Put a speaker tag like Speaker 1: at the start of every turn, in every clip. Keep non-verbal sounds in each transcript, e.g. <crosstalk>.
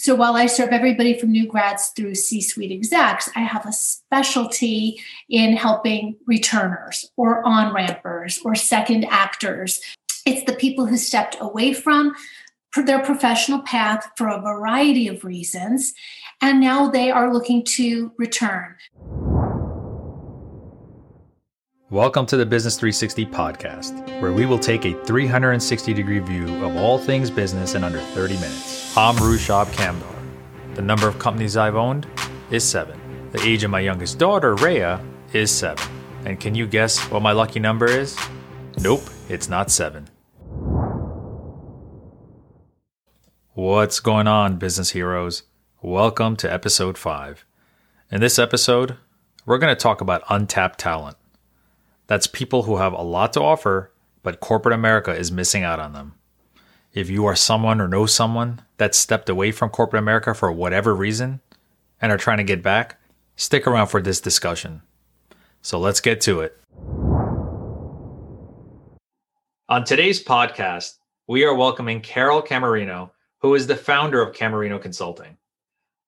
Speaker 1: so while I serve everybody from new grads through C suite execs, I have a specialty in helping returners or on rampers or second actors. It's the people who stepped away from their professional path for a variety of reasons, and now they are looking to return.
Speaker 2: Welcome to the Business 360 podcast, where we will take a 360 degree view of all things business in under 30 minutes. I'm Rushab Kamdar. The number of companies I've owned is seven. The age of my youngest daughter, Rhea, is seven. And can you guess what my lucky number is? Nope, it's not seven. What's going on, business heroes? Welcome to episode 5. In this episode, we're going to talk about untapped talent. That's people who have a lot to offer, but corporate America is missing out on them. If you are someone or know someone that stepped away from corporate America for whatever reason and are trying to get back, stick around for this discussion. So let's get to it. On today's podcast, we are welcoming Carol Camerino, who is the founder of Camerino Consulting.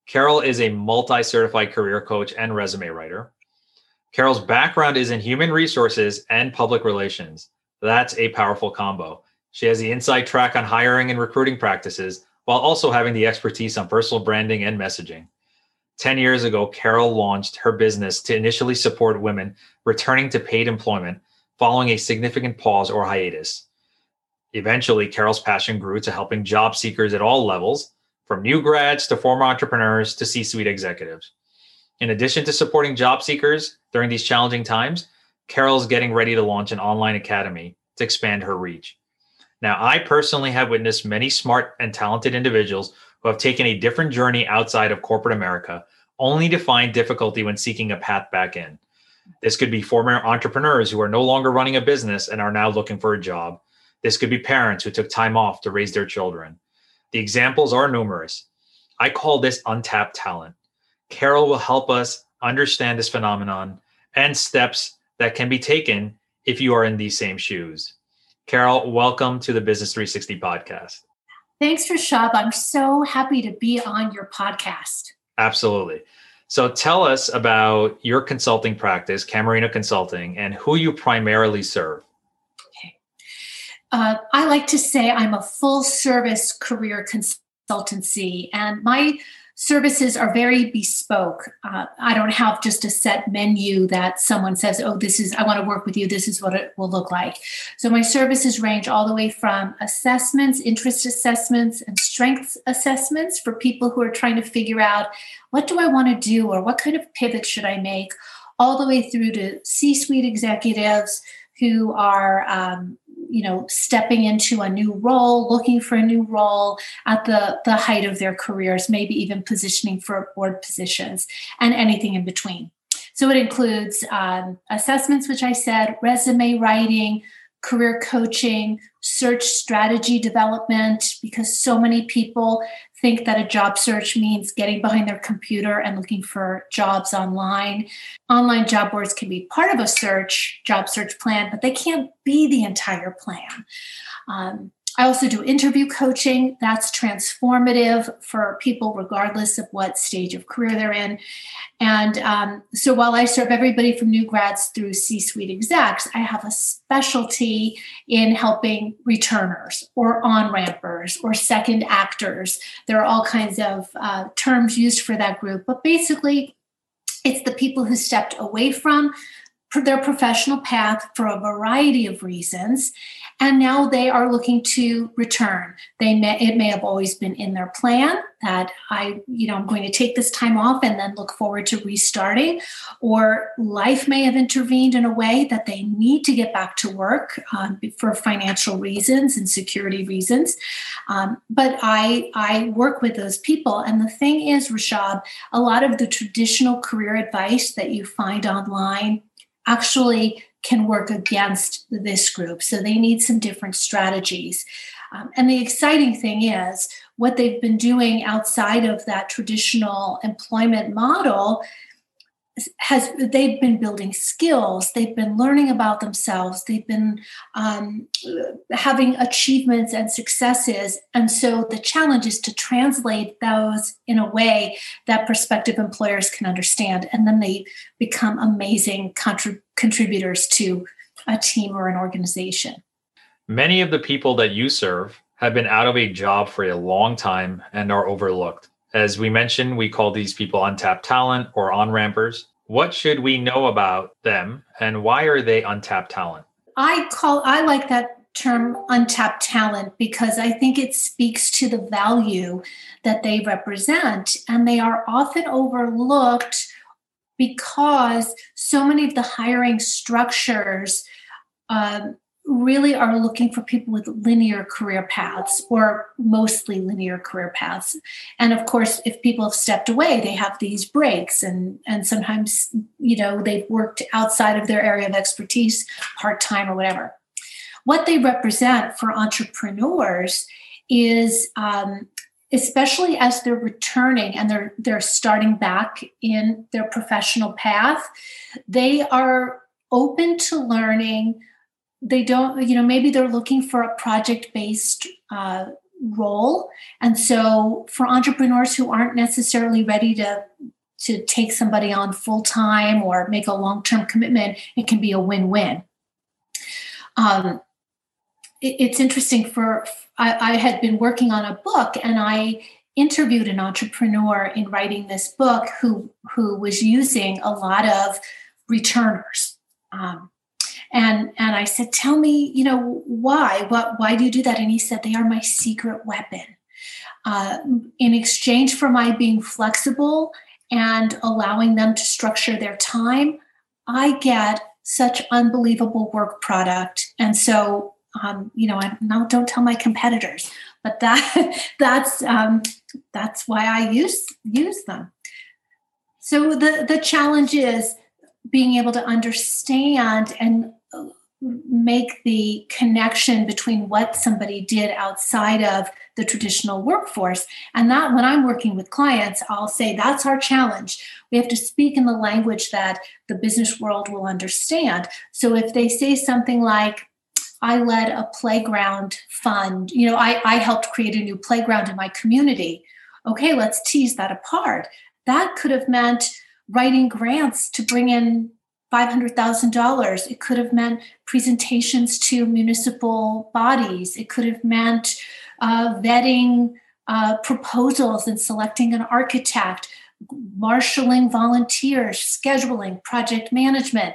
Speaker 2: Carol is a multi certified career coach and resume writer. Carol's background is in human resources and public relations. That's a powerful combo. She has the inside track on hiring and recruiting practices while also having the expertise on personal branding and messaging. 10 years ago, Carol launched her business to initially support women returning to paid employment following a significant pause or hiatus. Eventually, Carol's passion grew to helping job seekers at all levels, from new grads to former entrepreneurs to C suite executives. In addition to supporting job seekers during these challenging times, Carol's getting ready to launch an online academy to expand her reach. Now, I personally have witnessed many smart and talented individuals who have taken a different journey outside of corporate America, only to find difficulty when seeking a path back in. This could be former entrepreneurs who are no longer running a business and are now looking for a job. This could be parents who took time off to raise their children. The examples are numerous. I call this untapped talent. Carol will help us understand this phenomenon and steps that can be taken if you are in these same shoes. Carol, welcome to the Business 360 podcast.
Speaker 1: Thanks, Rushab. I'm so happy to be on your podcast.
Speaker 2: Absolutely. So tell us about your consulting practice, Camerino Consulting, and who you primarily serve.
Speaker 1: Okay. Uh, I like to say I'm a full service career consultancy, and my services are very bespoke. Uh, I don't have just a set menu that someone says, oh, this is, I want to work with you, this is what it will look like. So my services range all the way from assessments, interest assessments, and strengths assessments for people who are trying to figure out what do I want to do or what kind of pivot should I make, all the way through to C suite executives who are um, you know stepping into a new role looking for a new role at the the height of their careers maybe even positioning for board positions and anything in between. So it includes um, assessments which i said resume writing career coaching search strategy development because so many people think that a job search means getting behind their computer and looking for jobs online. Online job boards can be part of a search, job search plan, but they can't be the entire plan. Um, I also do interview coaching. That's transformative for people, regardless of what stage of career they're in. And um, so while I serve everybody from new grads through C suite execs, I have a specialty in helping returners or on rampers or second actors. There are all kinds of uh, terms used for that group, but basically, it's the people who stepped away from their professional path for a variety of reasons and now they are looking to return. They may it may have always been in their plan that i you know i'm going to take this time off and then look forward to restarting or life may have intervened in a way that they need to get back to work um, for financial reasons and security reasons. Um, but i i work with those people and the thing is Rushab a lot of the traditional career advice that you find online actually can work against this group. So they need some different strategies. Um, and the exciting thing is what they've been doing outside of that traditional employment model has they've been building skills they've been learning about themselves they've been um, having achievements and successes. And so the challenge is to translate those in a way that prospective employers can understand. And then they become amazing contrib- contributors to a team or an organization.
Speaker 2: Many of the people that you serve have been out of a job for a long time and are overlooked as we mentioned, we call these people untapped talent or on rampers. What should we know about them and why are they untapped talent?
Speaker 1: I call I like that term untapped talent because I think it speaks to the value that they represent and they are often overlooked because so many of the hiring structures um, really are looking for people with linear career paths or mostly linear career paths. And of course if people have stepped away they have these breaks and and sometimes you know they've worked outside of their area of expertise part-time or whatever. What they represent for entrepreneurs is um, especially as they're returning and they're they're starting back in their professional path they are open to learning they don't you know maybe they're looking for a project based uh, role. And so for entrepreneurs who aren't necessarily ready to to take somebody on full time or make a long term commitment it can be a win win um, it, it's interesting for I, I had been working on a book and i interviewed an entrepreneur in writing this book who who was using a lot of returners. Um, and and i said tell me you know why? What why do you do that? And he said they are my secret weapon uh, in exchange for my being flexible and allowing them to structure their time i get such unbelievable work product. And so um, you know i now don't tell my competitors but that <laughs> that's um, that's why i use use them. So the the challenge is being able to understand and make the connection between what somebody did outside of the traditional workforce. And that when I'm working with clients, I'll say that's our challenge. We have to speak in the language that the business world will understand. So if they say something like, I led a playground fund, you know, I, I helped create a new playground in my community. Okay, let's tease that apart. That could have meant writing grants to bring in $500,000. It could have meant presentations to municipal bodies. It could have meant uh, vetting uh, proposals and selecting an architect, marshaling volunteers, scheduling, project management.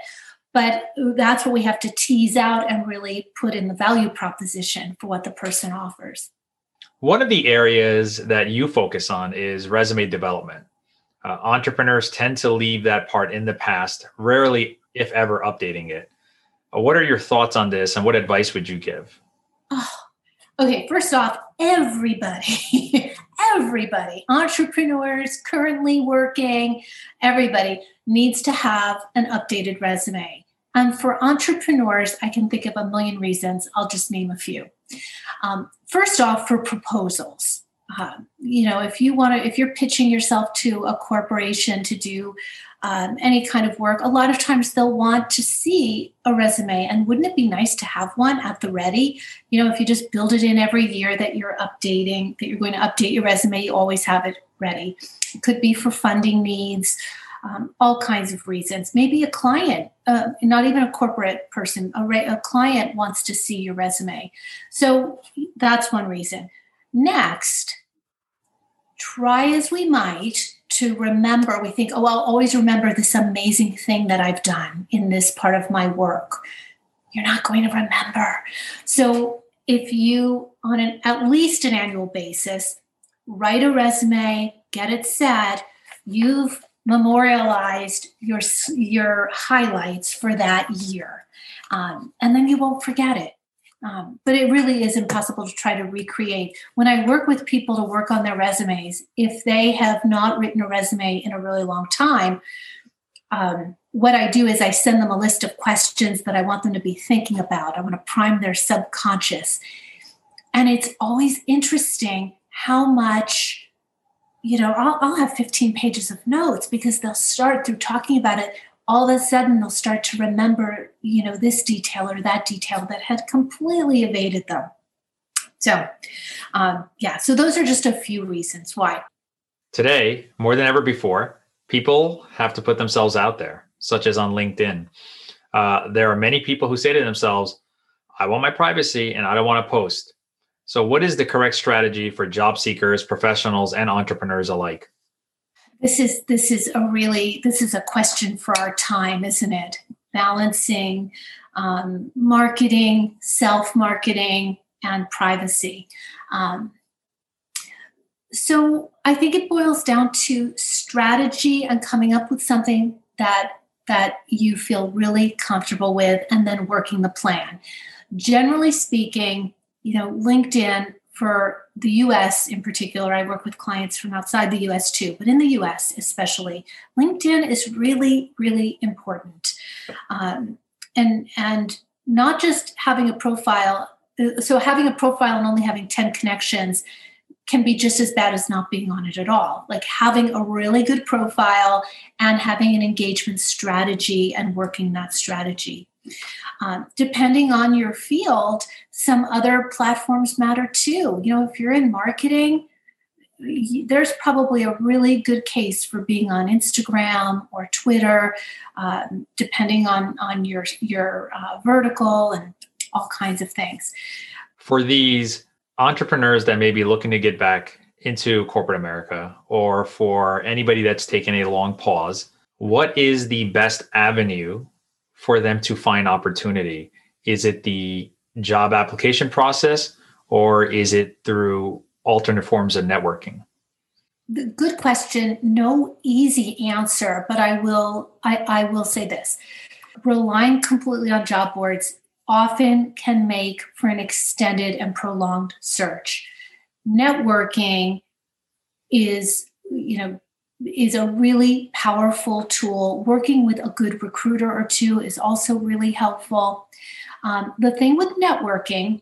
Speaker 1: But that's what we have to tease out and really put in the value proposition for what the person offers.
Speaker 2: One of the areas that you focus on is resume development. Uh, entrepreneurs tend to leave that part in the past, rarely, if ever, updating it. Uh, what are your thoughts on this and what advice would you give?
Speaker 1: Oh, okay, first off, everybody, <laughs> everybody, entrepreneurs currently working, everybody needs to have an updated resume. And for entrepreneurs, I can think of a million reasons. I'll just name a few. Um, first off, for proposals um, you know if you want to if you're pitching yourself to a corporation to do um, any kind of work a lot of times they'll want to see a resume. And wouldn't it be nice to have one at the ready? You know if you just build it in every year that you're updating that you're going to update your resume you always have it ready. It could be for funding needs um, all kinds of reasons. Maybe a client uh, not even a corporate person a, re- a client wants to see your resume. So that's one reason Next, try as we might to remember, we think, oh, I'll always remember this amazing thing that I've done in this part of my work. You're not going to remember. So, if you, on an at least an annual basis, write a resume, get it set, you've memorialized your your highlights for that year, um, and then you won't forget it. Um, but it really is impossible to try to recreate. When I work with people to work on their resumes, if they have not written a resume in a really long time, um, what I do is I send them a list of questions that I want them to be thinking about. I want to prime their subconscious. And it's always interesting how much you know, I'll, I'll have 15 pages of notes because they'll start through talking about it. All of a sudden, they'll start to remember, you know, this detail or that detail that had completely evaded them. So, um, yeah, so those are just a few reasons why.
Speaker 2: Today, more than ever before, people have to put themselves out there, such as on LinkedIn. Uh, there are many people who say to themselves, I want my privacy and I don't want to post. So, what is the correct strategy for job seekers, professionals, and entrepreneurs alike?
Speaker 1: This is this is a really this is a question for our time, isn't it? Balancing um, marketing, self marketing, and privacy. Um, so I think it boils down to strategy and coming up with something that that you feel really comfortable with, and then working the plan. Generally speaking, you know, LinkedIn for the US in particular, I work with clients from outside the US too, but in the US especially, LinkedIn is really, really important. Um, and, and not just having a profile, uh, so having a profile and only having 10 connections can be just as bad as not being on it at all. Like having a really good profile and having an engagement strategy and working that strategy. Um, depending on your field, some other platforms matter too. You know, if you're in marketing, there's probably a really good case for being on Instagram or Twitter, um, depending on on your your uh, vertical and all kinds of things.
Speaker 2: For these entrepreneurs that may be looking to get back into corporate America, or for anybody that's taken a long pause, what is the best avenue for them to find opportunity? Is it the job application process or is it through alternate forms of networking?
Speaker 1: Good question. No easy answer, but I will I, I will say this. Relying completely on job boards often can make for an extended and prolonged search. Networking is, you know, is a really powerful tool. Working with a good recruiter or two is also really helpful. Um, the thing with networking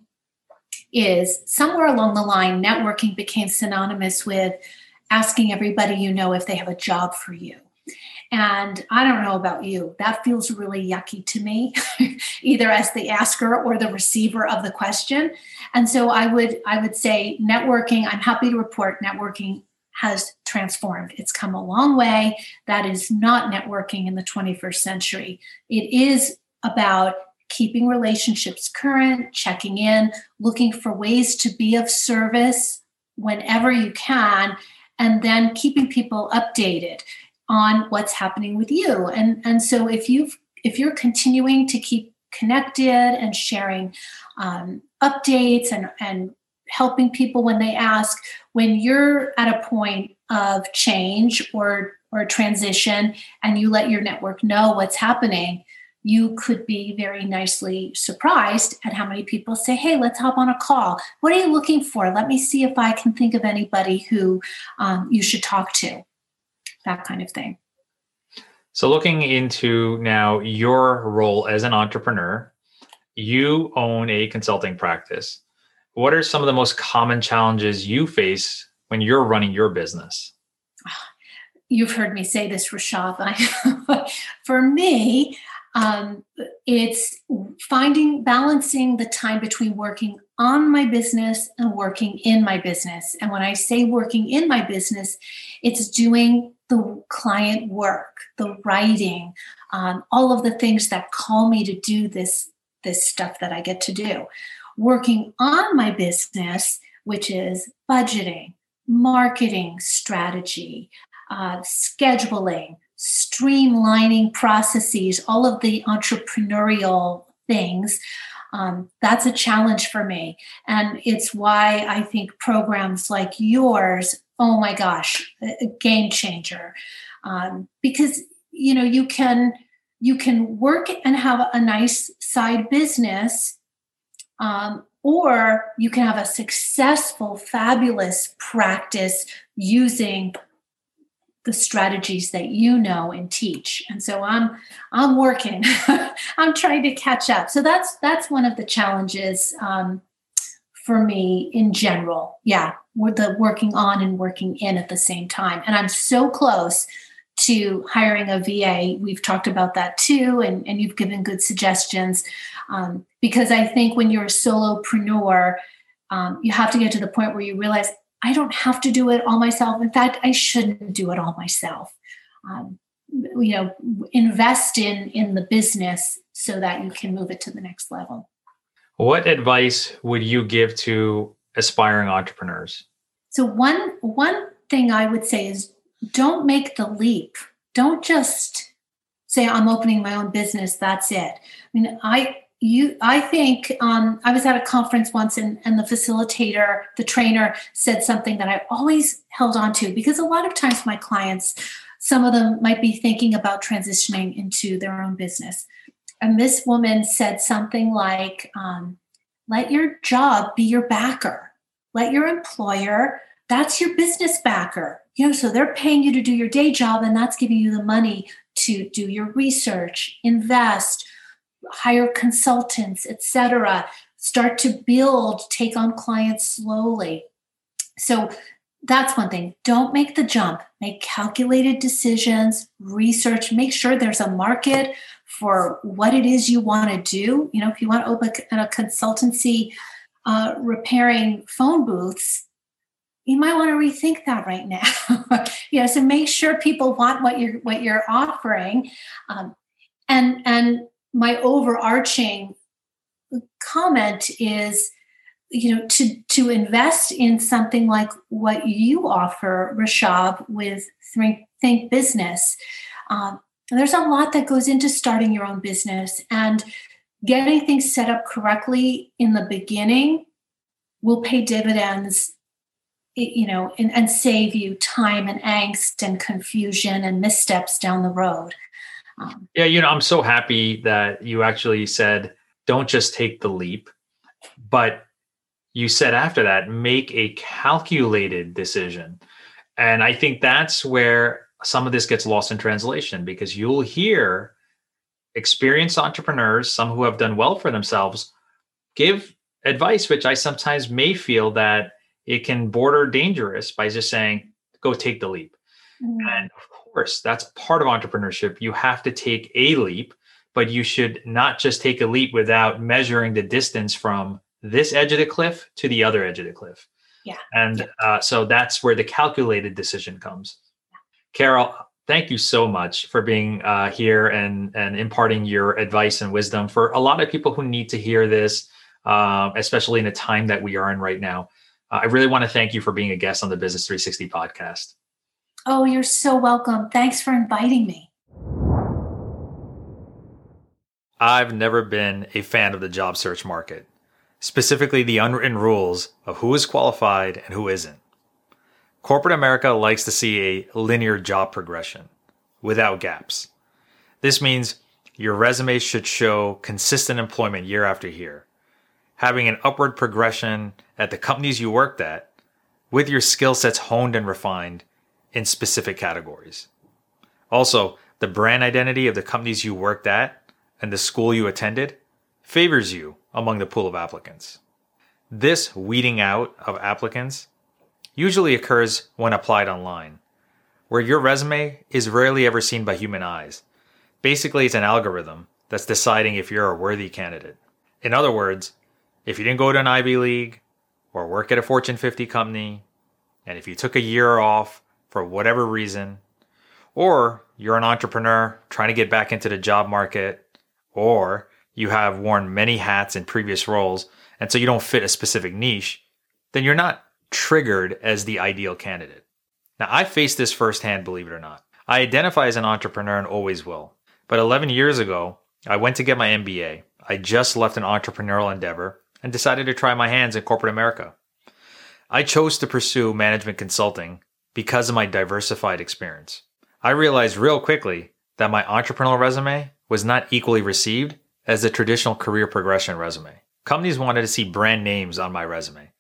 Speaker 1: is somewhere along the line, networking became synonymous with asking everybody you know if they have a job for you. And I don't know about you, that feels really yucky to me, <laughs> either as the asker or the receiver of the question. And so I would I would say networking, I'm happy to report networking has transformed. It's come a long way. That is not networking in the 21st century. It is about keeping relationships current, checking in, looking for ways to be of service whenever you can, and then keeping people updated on what's happening with you. And, and so if you've if you're continuing to keep connected and sharing um, updates and, and helping people when they ask, when you're at a point of change or or transition and you let your network know what's happening, you could be very nicely surprised at how many people say, Hey, let's hop on a call. What are you looking for? Let me see if I can think of anybody who um, you should talk to. That kind of thing.
Speaker 2: So, looking into now your role as an entrepreneur, you own a consulting practice. What are some of the most common challenges you face when you're running your business? <sighs>
Speaker 1: You've heard me say this, Rushab. <laughs> For me, um, it's finding balancing the time between working on my business and working in my business. And when I say working in my business, it's doing the client work, the writing, um, all of the things that call me to do this this stuff that I get to do. Working on my business, which is budgeting, marketing strategy, uh, scheduling, streamlining processes, all of the entrepreneurial things. Um, that's a challenge for me. And it's why I think programs like yours, oh my gosh, a game changer. Um, because you know you can you can work and have a nice side business um, or you can have a successful fabulous practice using the strategies that you know and teach and so i'm i'm working <laughs> i'm trying to catch up so that's that's one of the challenges um, for me in general. Yeah, the working on and working in at the same time. And I'm so close to hiring a VA. We've talked about that too, and, and you've given good suggestions. Um, because I think when you're a solopreneur, um, you have to get to the point where you realize I don't have to do it all myself. In fact, I shouldn't do it all myself. Um, you know, invest in in the business so that you can move it to the next level.
Speaker 2: What advice would you give to aspiring entrepreneurs?
Speaker 1: So one one thing I would say is don't make the leap. Don't just say I'm opening my own business. That's it. I mean, I you i think um, i was at a conference once and, and the facilitator the trainer said something that i always held on to because a lot of times my clients some of them might be thinking about transitioning into their own business and this woman said something like um, let your job be your backer let your employer that's your business backer you know so they're paying you to do your day job and that's giving you the money to do your research invest hire consultants, etc. Start to build, take on clients slowly. So that's one thing. Don't make the jump. Make calculated decisions, research, make sure there's a market for what it is you want to do. You know, if you want to open a consultancy uh, repairing phone booths, you might want to rethink that right now. <laughs> you know, so make sure people want what you're what you're offering, um, and and my overarching comment is you know to to invest in something like what you offer Rushab with think, business um, there's a lot that goes into starting your own business and getting things set up correctly in the beginning will pay dividends you know and, and save you time and angst and confusion and missteps down the road
Speaker 2: um, yeah, you know, I'm so happy that you actually said, don't just take the leap, but you said after that, make a calculated decision. And I think that's where some of this gets lost in translation because you'll hear experienced entrepreneurs, some who have done well for themselves, give advice, which I sometimes may feel that it can border dangerous by just saying, go take the leap. Mm-hmm. And of course, that's part of entrepreneurship. You have to take a leap, but you should not just take a leap without measuring the distance from this edge of the cliff to the other edge of the cliff.
Speaker 1: Yeah.
Speaker 2: And
Speaker 1: yeah.
Speaker 2: Uh, so that's where the calculated decision comes. Yeah. Carol, thank you so much for being uh, here and and imparting your advice and wisdom for a lot of people who need to hear this, uh, especially in the time that we are in right now. Uh, I really want to thank you for being a guest on the Business 360 podcast.
Speaker 1: Oh, you're so welcome. Thanks for inviting me.
Speaker 2: I've never been a fan of the job search market, specifically the unwritten rules of who is qualified and who isn't. Corporate America likes to see a linear job progression without gaps. This means your resume should show consistent employment year after year, having an upward progression at the companies you worked at, with your skill sets honed and refined in specific categories. Also, the brand identity of the companies you worked at and the school you attended favors you among the pool of applicants. This weeding out of applicants usually occurs when applied online, where your resume is rarely ever seen by human eyes. Basically, it's an algorithm that's deciding if you're a worthy candidate. In other words, if you didn't go to an Ivy League or work at a Fortune 50 company, and if you took a year off for whatever reason, or you're an entrepreneur trying to get back into the job market, or you have worn many hats in previous roles, and so you don't fit a specific niche, then you're not triggered as the ideal candidate. Now, I faced this firsthand, believe it or not. I identify as an entrepreneur and always will. But 11 years ago, I went to get my MBA. I just left an entrepreneurial endeavor and decided to try my hands in corporate America. I chose to pursue management consulting because of my diversified experience. I realized real quickly that my entrepreneurial resume was not equally received as the traditional career progression resume. Companies wanted to see brand names on my resume,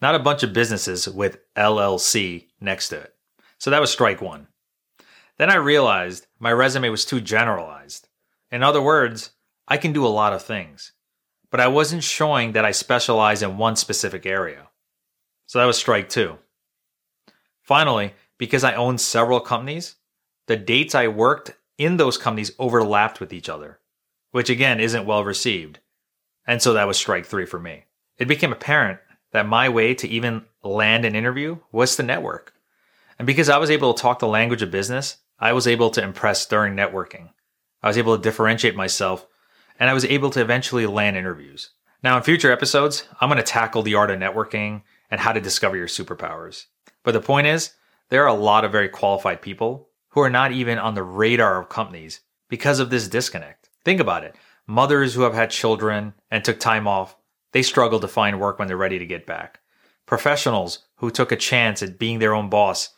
Speaker 2: not a bunch of businesses with LLC next to it. So that was strike one. Then I realized my resume was too generalized. In other words, I can do a lot of things, but I wasn't showing that I specialize in one specific area. So that was strike two. Finally, because I owned several companies, the dates I worked in those companies overlapped with each other, which again isn't well received. And so that was strike three for me. It became apparent that my way to even land an interview was to network. And because I was able to talk the language of business, I was able to impress during networking. I was able to differentiate myself and I was able to eventually land interviews. Now, in future episodes, I'm going to tackle the art of networking and how to discover your superpowers. But the point is, there are a lot of very qualified people who are not even on the radar of companies because of this disconnect. Think about it. Mothers who have had children and took time off, they struggle to find work when they're ready to get back. Professionals who took a chance at being their own boss,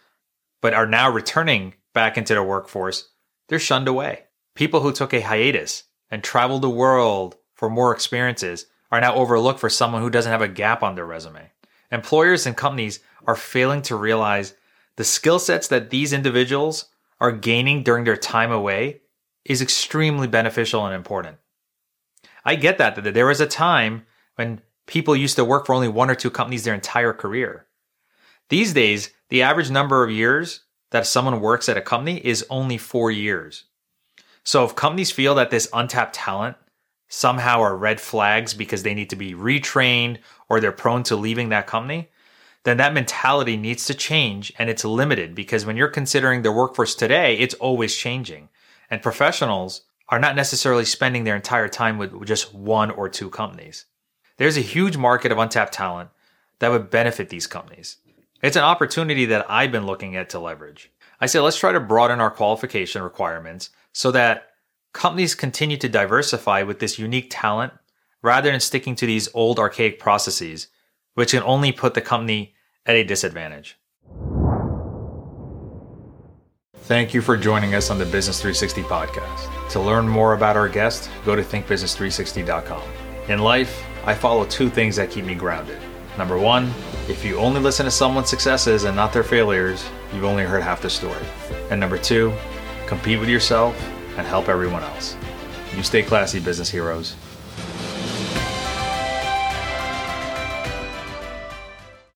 Speaker 2: but are now returning back into the workforce, they're shunned away. People who took a hiatus and traveled the world for more experiences are now overlooked for someone who doesn't have a gap on their resume. Employers and companies are failing to realize the skill sets that these individuals are gaining during their time away is extremely beneficial and important. I get that, that there was a time when people used to work for only one or two companies their entire career. These days, the average number of years that someone works at a company is only four years. So if companies feel that this untapped talent somehow are red flags because they need to be retrained or they're prone to leaving that company, then that mentality needs to change and it's limited because when you're considering the workforce today, it's always changing. And professionals are not necessarily spending their entire time with just one or two companies. There's a huge market of untapped talent that would benefit these companies. It's an opportunity that I've been looking at to leverage. I say let's try to broaden our qualification requirements so that companies continue to diversify with this unique talent rather than sticking to these old archaic processes, which can only put the company at a disadvantage. Thank you for joining us on the Business 360 podcast. To learn more about our guest, go to thinkbusiness360.com. In life, I follow two things that keep me grounded. Number one, if you only listen to someone's successes and not their failures, you've only heard half the story. And number two, compete with yourself and help everyone else. You stay classy, business heroes.